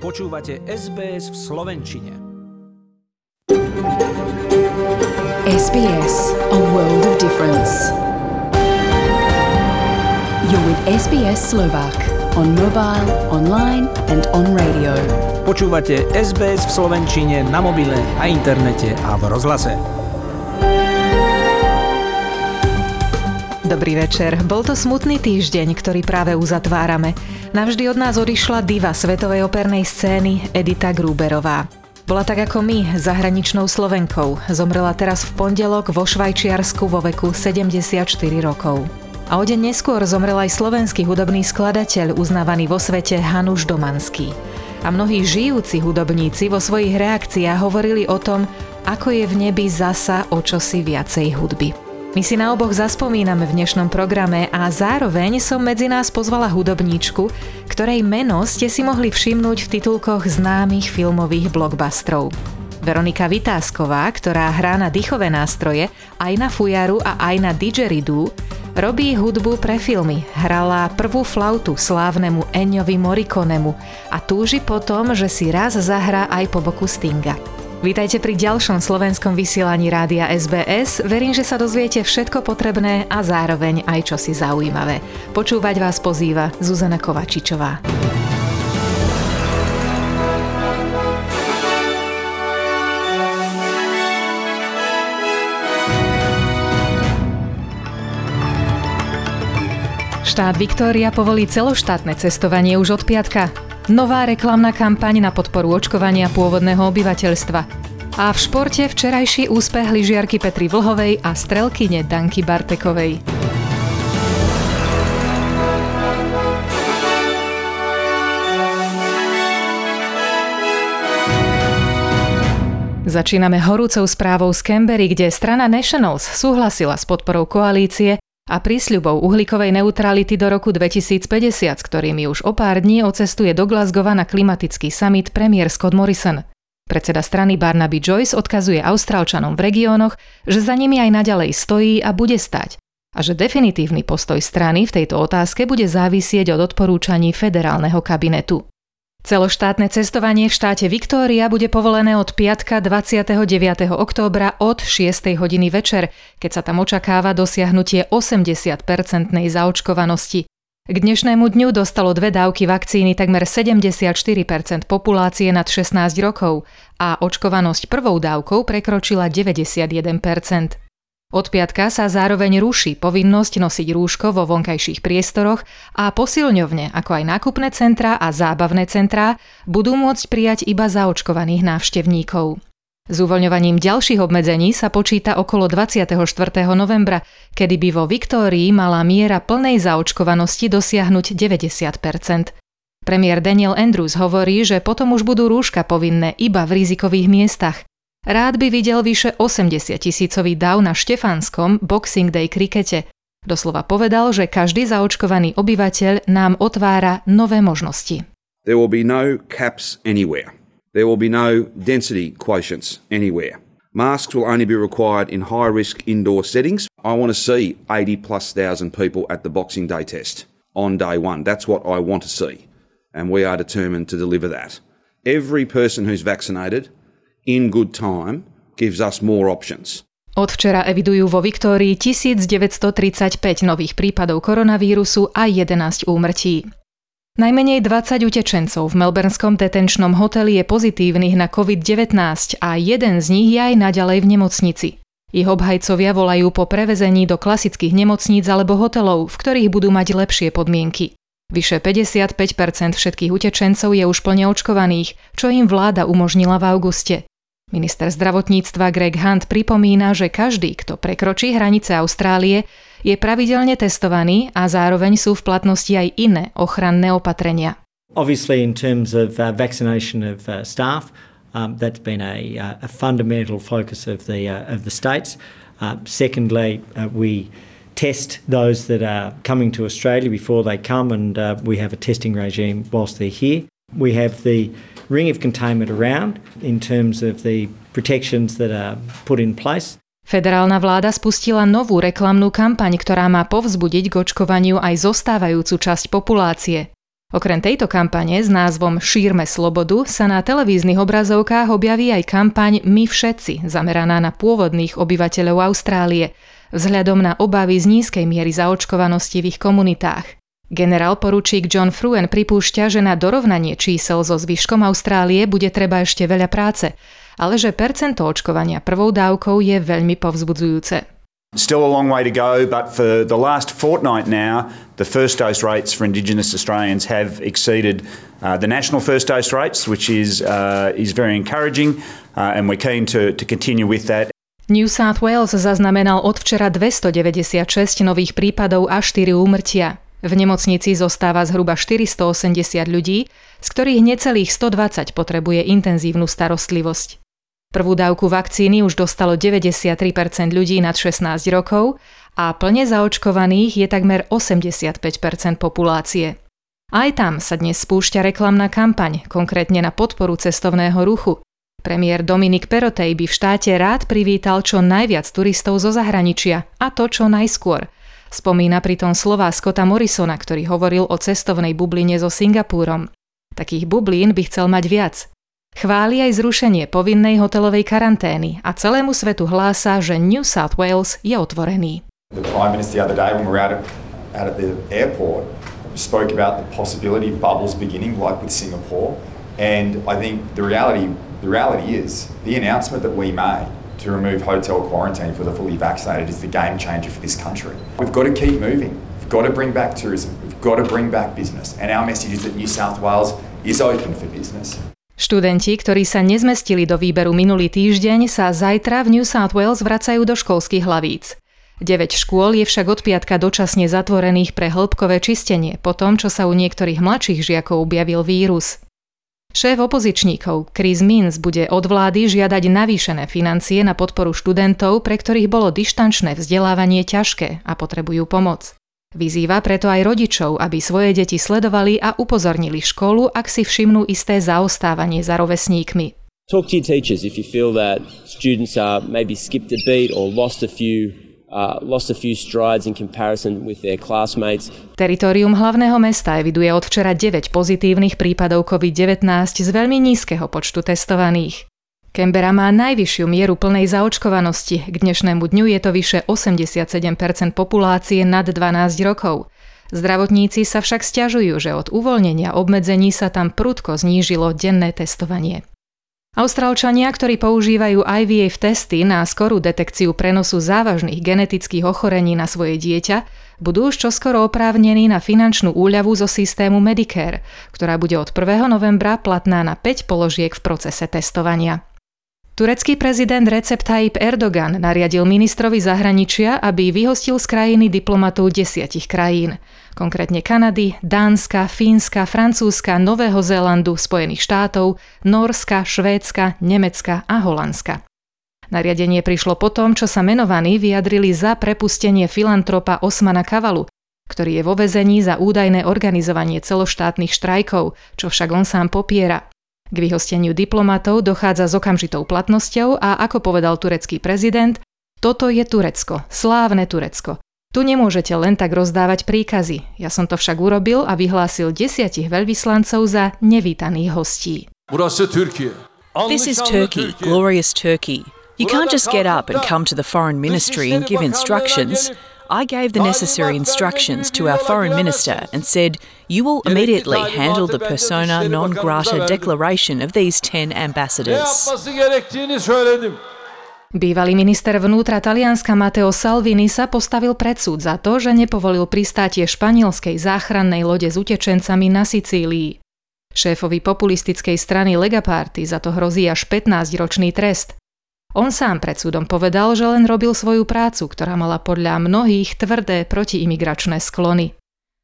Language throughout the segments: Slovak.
Počúvate SBS v Slovenčine. SBS, a world of difference. You're with SBS Slovak on mobile, online and on radio. Počúvate SBS v Slovenčine na mobile, na internete a v rozhlase. Dobrý večer. Bol to smutný týždeň, ktorý práve uzatvárame. Navždy od nás odišla diva svetovej opernej scény Edita Gruberová. Bola tak ako my, zahraničnou Slovenkou. Zomrela teraz v pondelok vo Švajčiarsku vo veku 74 rokov. A o deň neskôr zomrel aj slovenský hudobný skladateľ, uznávaný vo svete Hanuš Domanský. A mnohí žijúci hudobníci vo svojich reakciách hovorili o tom, ako je v nebi zasa o čosi viacej hudby. My si na oboch zaspomíname v dnešnom programe a zároveň som medzi nás pozvala hudobníčku, ktorej meno ste si mohli všimnúť v titulkoch známych filmových blockbusterov. Veronika Vytázková, ktorá hrá na dýchové nástroje, aj na fujaru a aj na didgeridoo, robí hudbu pre filmy. Hrala prvú flautu slávnemu Enňovi Morikonemu a túži potom, že si raz zahrá aj po boku Stinga. Vítajte pri ďalšom slovenskom vysielaní rádia SBS. Verím, že sa dozviete všetko potrebné a zároveň aj čosi zaujímavé. Počúvať vás pozýva Zuzana Kovačičová. Štát Viktória povolí celoštátne cestovanie už od piatka. Nová reklamná kampaň na podporu očkovania pôvodného obyvateľstva. A v športe včerajší úspech lyžiarky Petry Vlhovej a strelkyne Danky Bartekovej. Začíname horúcou správou z Canberry, kde strana Nationals súhlasila s podporou koalície a prísľubov uhlíkovej neutrality do roku 2050, s ktorými už o pár dní ocestuje do Glasgowa na klimatický summit premiér Scott Morrison. Predseda strany Barnaby Joyce odkazuje Austrálčanom v regiónoch, že za nimi aj naďalej stojí a bude stať a že definitívny postoj strany v tejto otázke bude závisieť od odporúčaní federálneho kabinetu. Celoštátne cestovanie v štáte Viktória bude povolené od piatka 29. októbra od 6. hodiny večer, keď sa tam očakáva dosiahnutie 80-percentnej zaočkovanosti. K dnešnému dňu dostalo dve dávky vakcíny takmer 74% populácie nad 16 rokov a očkovanosť prvou dávkou prekročila 91%. Od piatka sa zároveň ruší povinnosť nosiť rúško vo vonkajších priestoroch a posilňovne, ako aj nákupné centrá a zábavné centrá, budú môcť prijať iba zaočkovaných návštevníkov. S uvoľňovaním ďalších obmedzení sa počíta okolo 24. novembra, kedy by vo Viktórii mala miera plnej zaočkovanosti dosiahnuť 90% Premiér Daniel Andrews hovorí, že potom už budú rúška povinné iba v rizikových miestach. Rád by videl vyše 80 tisícový dav na Štefanskom Boxing Day krikete. Doslova povedal, že každý zaočkovaný obyvateľ nám otvára nové možnosti. There will be no caps anywhere. There will be no density quotients anywhere. Masks will only be required in high risk indoor settings. I want to see 80 plus thousand people at the Boxing Day test on day one. That's what I want to see. And we are determined to deliver that. Every person who's vaccinated in good time gives us more options. Od včera evidujú vo Viktórii 1935 nových prípadov koronavírusu a 11 úmrtí. Najmenej 20 utečencov v melbournskom detenčnom hoteli je pozitívnych na COVID-19 a jeden z nich je aj naďalej v nemocnici. Ich obhajcovia volajú po prevezení do klasických nemocníc alebo hotelov, v ktorých budú mať lepšie podmienky. Vyše 55% všetkých utečencov je už plne očkovaných, čo im vláda umožnila v auguste. Minister zdravotníctva Greg Hunt pripomína, že každý, kto prekročí hranice Austrálie, je pravidelne testovaný a zároveň sú v platnosti aj iné ochranné opatrenia. Obviously in terms of uh, vaccination of uh, staff, um, that's been a, uh, a fundamental focus of the, uh, of the states. Uh, secondly, uh, we test those that are coming to Australia before they come and uh, we have a testing regime whilst they're here. We have the ring of containment around in terms of the protections that are put in place. Federálna vláda spustila novú reklamnú kampaň, ktorá má povzbudiť k očkovaniu aj zostávajúcu časť populácie. Okrem tejto kampane s názvom Šírme slobodu sa na televíznych obrazovkách objaví aj kampaň My všetci, zameraná na pôvodných obyvateľov Austrálie, vzhľadom na obavy z nízkej miery zaočkovanosti v ich komunitách. Generál poručík John Fruen pripúšťa, že na dorovnanie čísel so zvyškom Austrálie bude treba ešte veľa práce, ale že percento očkovania prvou dávkou je veľmi povzbudzujúce. Still a long way to go, but for the last fortnight now, the first dose rates for Indigenous Australians have exceeded uh, the national first dose rates, which is, uh, is very encouraging, uh, and we're keen to, to continue with that. New South Wales zaznamenal od včera 296 nových prípadov a 4 úmrtia. V nemocnici zostáva zhruba 480 ľudí, z ktorých necelých 120 potrebuje intenzívnu starostlivosť. Prvú dávku vakcíny už dostalo 93% ľudí nad 16 rokov a plne zaočkovaných je takmer 85% populácie. Aj tam sa dnes spúšťa reklamná kampaň, konkrétne na podporu cestovného ruchu. Premiér Dominik Perotej by v štáte rád privítal čo najviac turistov zo zahraničia, a to čo najskôr. Spomína pritom slová Scotta Morrisona, ktorý hovoril o cestovnej bubline so Singapúrom. Takých bublín by chcel mať viac. Chváli aj zrušenie povinnej hotelovej karantény a celému svetu hlása, že New South Wales je otvorený. The Prime Minister the other day when we were out at, out at the airport spoke about the possibility of bubbles beginning like with Singapore and I think the reality the reality is the announcement that we made to remove hotel quarantine for the fully vaccinated is the game changer for this country. We've got to keep moving. We've got to bring back tourism. We've got to bring back business. And our message is that New South Wales is open for business. Študenti, ktorí sa nezmestili do výberu minulý týždeň, sa zajtra v New South Wales vracajú do školských hlavíc. 9 škôl je však od piatka dočasne zatvorených pre hĺbkové čistenie po tom, čo sa u niektorých mladších žiakov objavil vírus. Šéf opozičníkov Chris Minns bude od vlády žiadať navýšené financie na podporu študentov, pre ktorých bolo dištančné vzdelávanie ťažké a potrebujú pomoc. Vyzýva preto aj rodičov, aby svoje deti sledovali a upozornili školu, ak si všimnú isté zaostávanie za rovesníkmi. Talk to your teachers if you feel that students are maybe skipped a beat or lost a few Uh. Teritorium hlavného mesta eviduje od včera 9 pozitívnych prípadov COVID-19 z veľmi nízkeho počtu testovaných. Canberra má najvyššiu mieru plnej zaočkovanosti. K dnešnému dňu je to vyše 87% populácie nad 12 rokov. Zdravotníci sa však stiažujú, že od uvoľnenia obmedzení sa tam prudko znížilo denné testovanie. Austrálčania, ktorí používajú IVF testy na skorú detekciu prenosu závažných genetických ochorení na svoje dieťa, budú už čoskoro oprávnení na finančnú úľavu zo systému Medicare, ktorá bude od 1. novembra platná na 5 položiek v procese testovania. Turecký prezident Recep Tayyip Erdogan nariadil ministrovi zahraničia, aby vyhostil z krajiny diplomatov desiatich krajín, konkrétne Kanady, Dánska, Fínska, Francúzska, Nového Zélandu, Spojených štátov, Norska, Švédska, Nemecka a Holandska. Nariadenie prišlo po tom, čo sa menovaní vyjadrili za prepustenie filantropa Osmana Kavalu, ktorý je vo vezení za údajné organizovanie celoštátnych štrajkov, čo však on sám popiera. K vyhosteniu diplomatov dochádza s okamžitou platnosťou a ako povedal turecký prezident, toto je Turecko, slávne Turecko. Tu nemôžete len tak rozdávať príkazy. Ja som to však urobil a vyhlásil desiatich veľvyslancov za nevítaných hostí. This is Turkey, glorious Turkey. You can't just get up and come to the foreign ministry and give instructions. I gave the necessary instructions to our foreign minister and said, You will immediately handle the persona non grata declaration of these 10 ambassadors. Bývalý minister vnútra Talianska Matteo Salvini sa postavil pred súd za to, že nepovolil pristátie španielskej záchrannej lode s utečencami na Sicílii. Šéfovi populistickej strany Lega Party za to hrozí až 15-ročný trest. On sám pred súdom povedal, že len robil svoju prácu, ktorá mala podľa mnohých tvrdé protiimigračné sklony.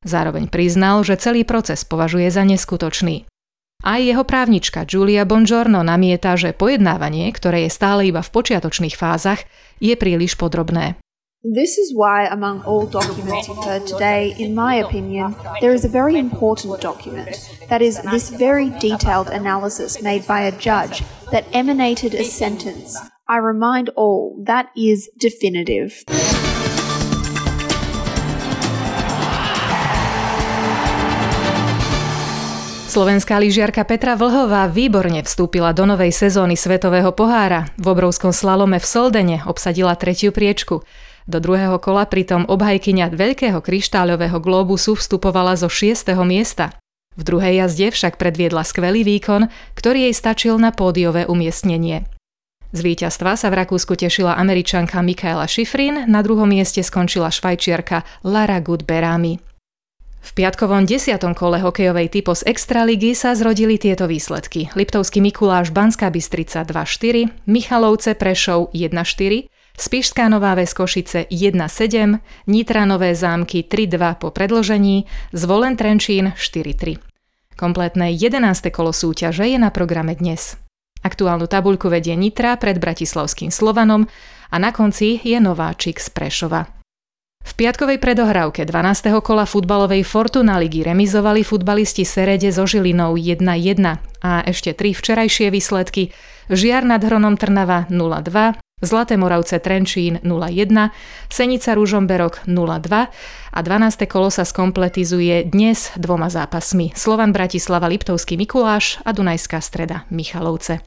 Zároveň priznal, že celý proces považuje za neskutočný. Aj jeho právnička Julia Bongiorno namieta, že pojednávanie, ktoré je stále iba v počiatočných fázach, je príliš podrobné. This is why, among all documents you've heard today, in my opinion, there is a very important document. That is, this very detailed analysis made by a judge that emanated a sentence. I remind all that is definitive. Slovenská lyžiarka Petra Vlhová výborne vstúpila do novej sezóny Svetového pohára. V obrovskom slalome v Soldene obsadila tretiu priečku. Do druhého kola pritom obhajkyňa veľkého kryštáľového glóbusu vstupovala zo 6. miesta. V druhej jazde však predviedla skvelý výkon, ktorý jej stačil na pódiové umiestnenie. Z víťazstva sa v Rakúsku tešila američanka Michaela Schifrin, na druhom mieste skončila švajčiarka Lara Gutberami. V piatkovom desiatom kole hokejovej typos Extraligy sa zrodili tieto výsledky. Liptovský Mikuláš Banská Bystrica 2-4, Michalovce Prešov 1-4, Spišská Nová Ves Košice 1-7, Nitra Nové zámky 3-2 po predložení, Zvolen Trenčín 4-3. Kompletné 11. kolo súťaže je na programe dnes. Aktuálnu tabuľku vedie Nitra pred Bratislavským Slovanom a na konci je Nováčik z Prešova. V piatkovej predohrávke 12. kola futbalovej Fortuna ligy remizovali futbalisti Serede so Žilinou 1-1 a ešte tri včerajšie výsledky Žiar nad Hronom Trnava 0-2, Zlaté Moravce Trenčín 0-1, Senica Rúžomberok 0-2 a 12. kolo sa skompletizuje dnes dvoma zápasmi Slovan Bratislava Liptovský Mikuláš a Dunajská streda Michalovce.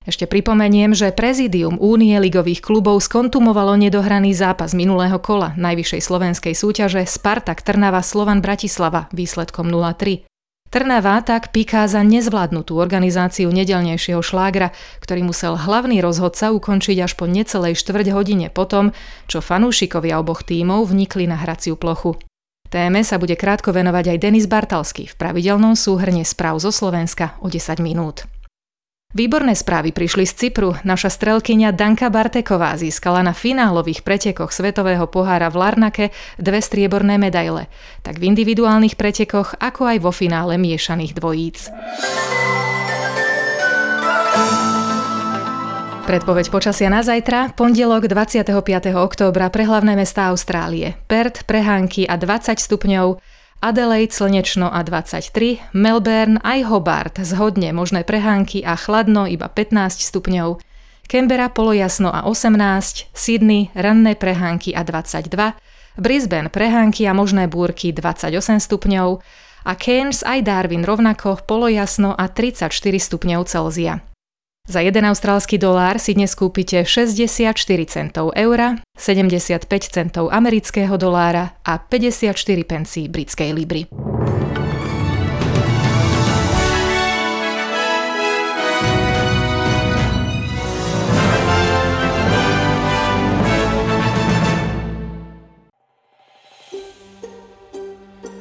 Ešte pripomeniem, že prezidium Únie ligových klubov skontumovalo nedohraný zápas minulého kola najvyššej slovenskej súťaže Spartak Trnava Slovan Bratislava výsledkom 0-3. Trnava tak píká za nezvládnutú organizáciu nedelnejšieho šlágra, ktorý musel hlavný rozhodca ukončiť až po necelej štvrť hodine potom, čo fanúšikovia oboch tímov vnikli na hraciu plochu. Téme sa bude krátko venovať aj Denis Bartalsky v pravidelnom súhrne správ zo Slovenska o 10 minút. Výborné správy prišli z Cypru. Naša strelkyňa Danka Barteková získala na finálových pretekoch Svetového pohára v Larnake dve strieborné medaile, tak v individuálnych pretekoch, ako aj vo finále miešaných dvojíc. Predpoveď počasia na zajtra, pondelok 25. októbra pre hlavné mestá Austrálie. Perth, prehánky a 20 stupňov, Adelaide slnečno a 23, Melbourne aj Hobart zhodne možné prehánky a chladno iba 15 stupňov, Canberra polojasno a 18, Sydney ranné prehánky a 22, Brisbane prehánky a možné búrky 28 stupňov a Cairns aj Darwin rovnako polojasno a 34 stupňov Celzia. Za 1 austrálsky dolár si dnes kúpite 64 centov eura, 75 centov amerického dolára a 54 pencí britskej libry.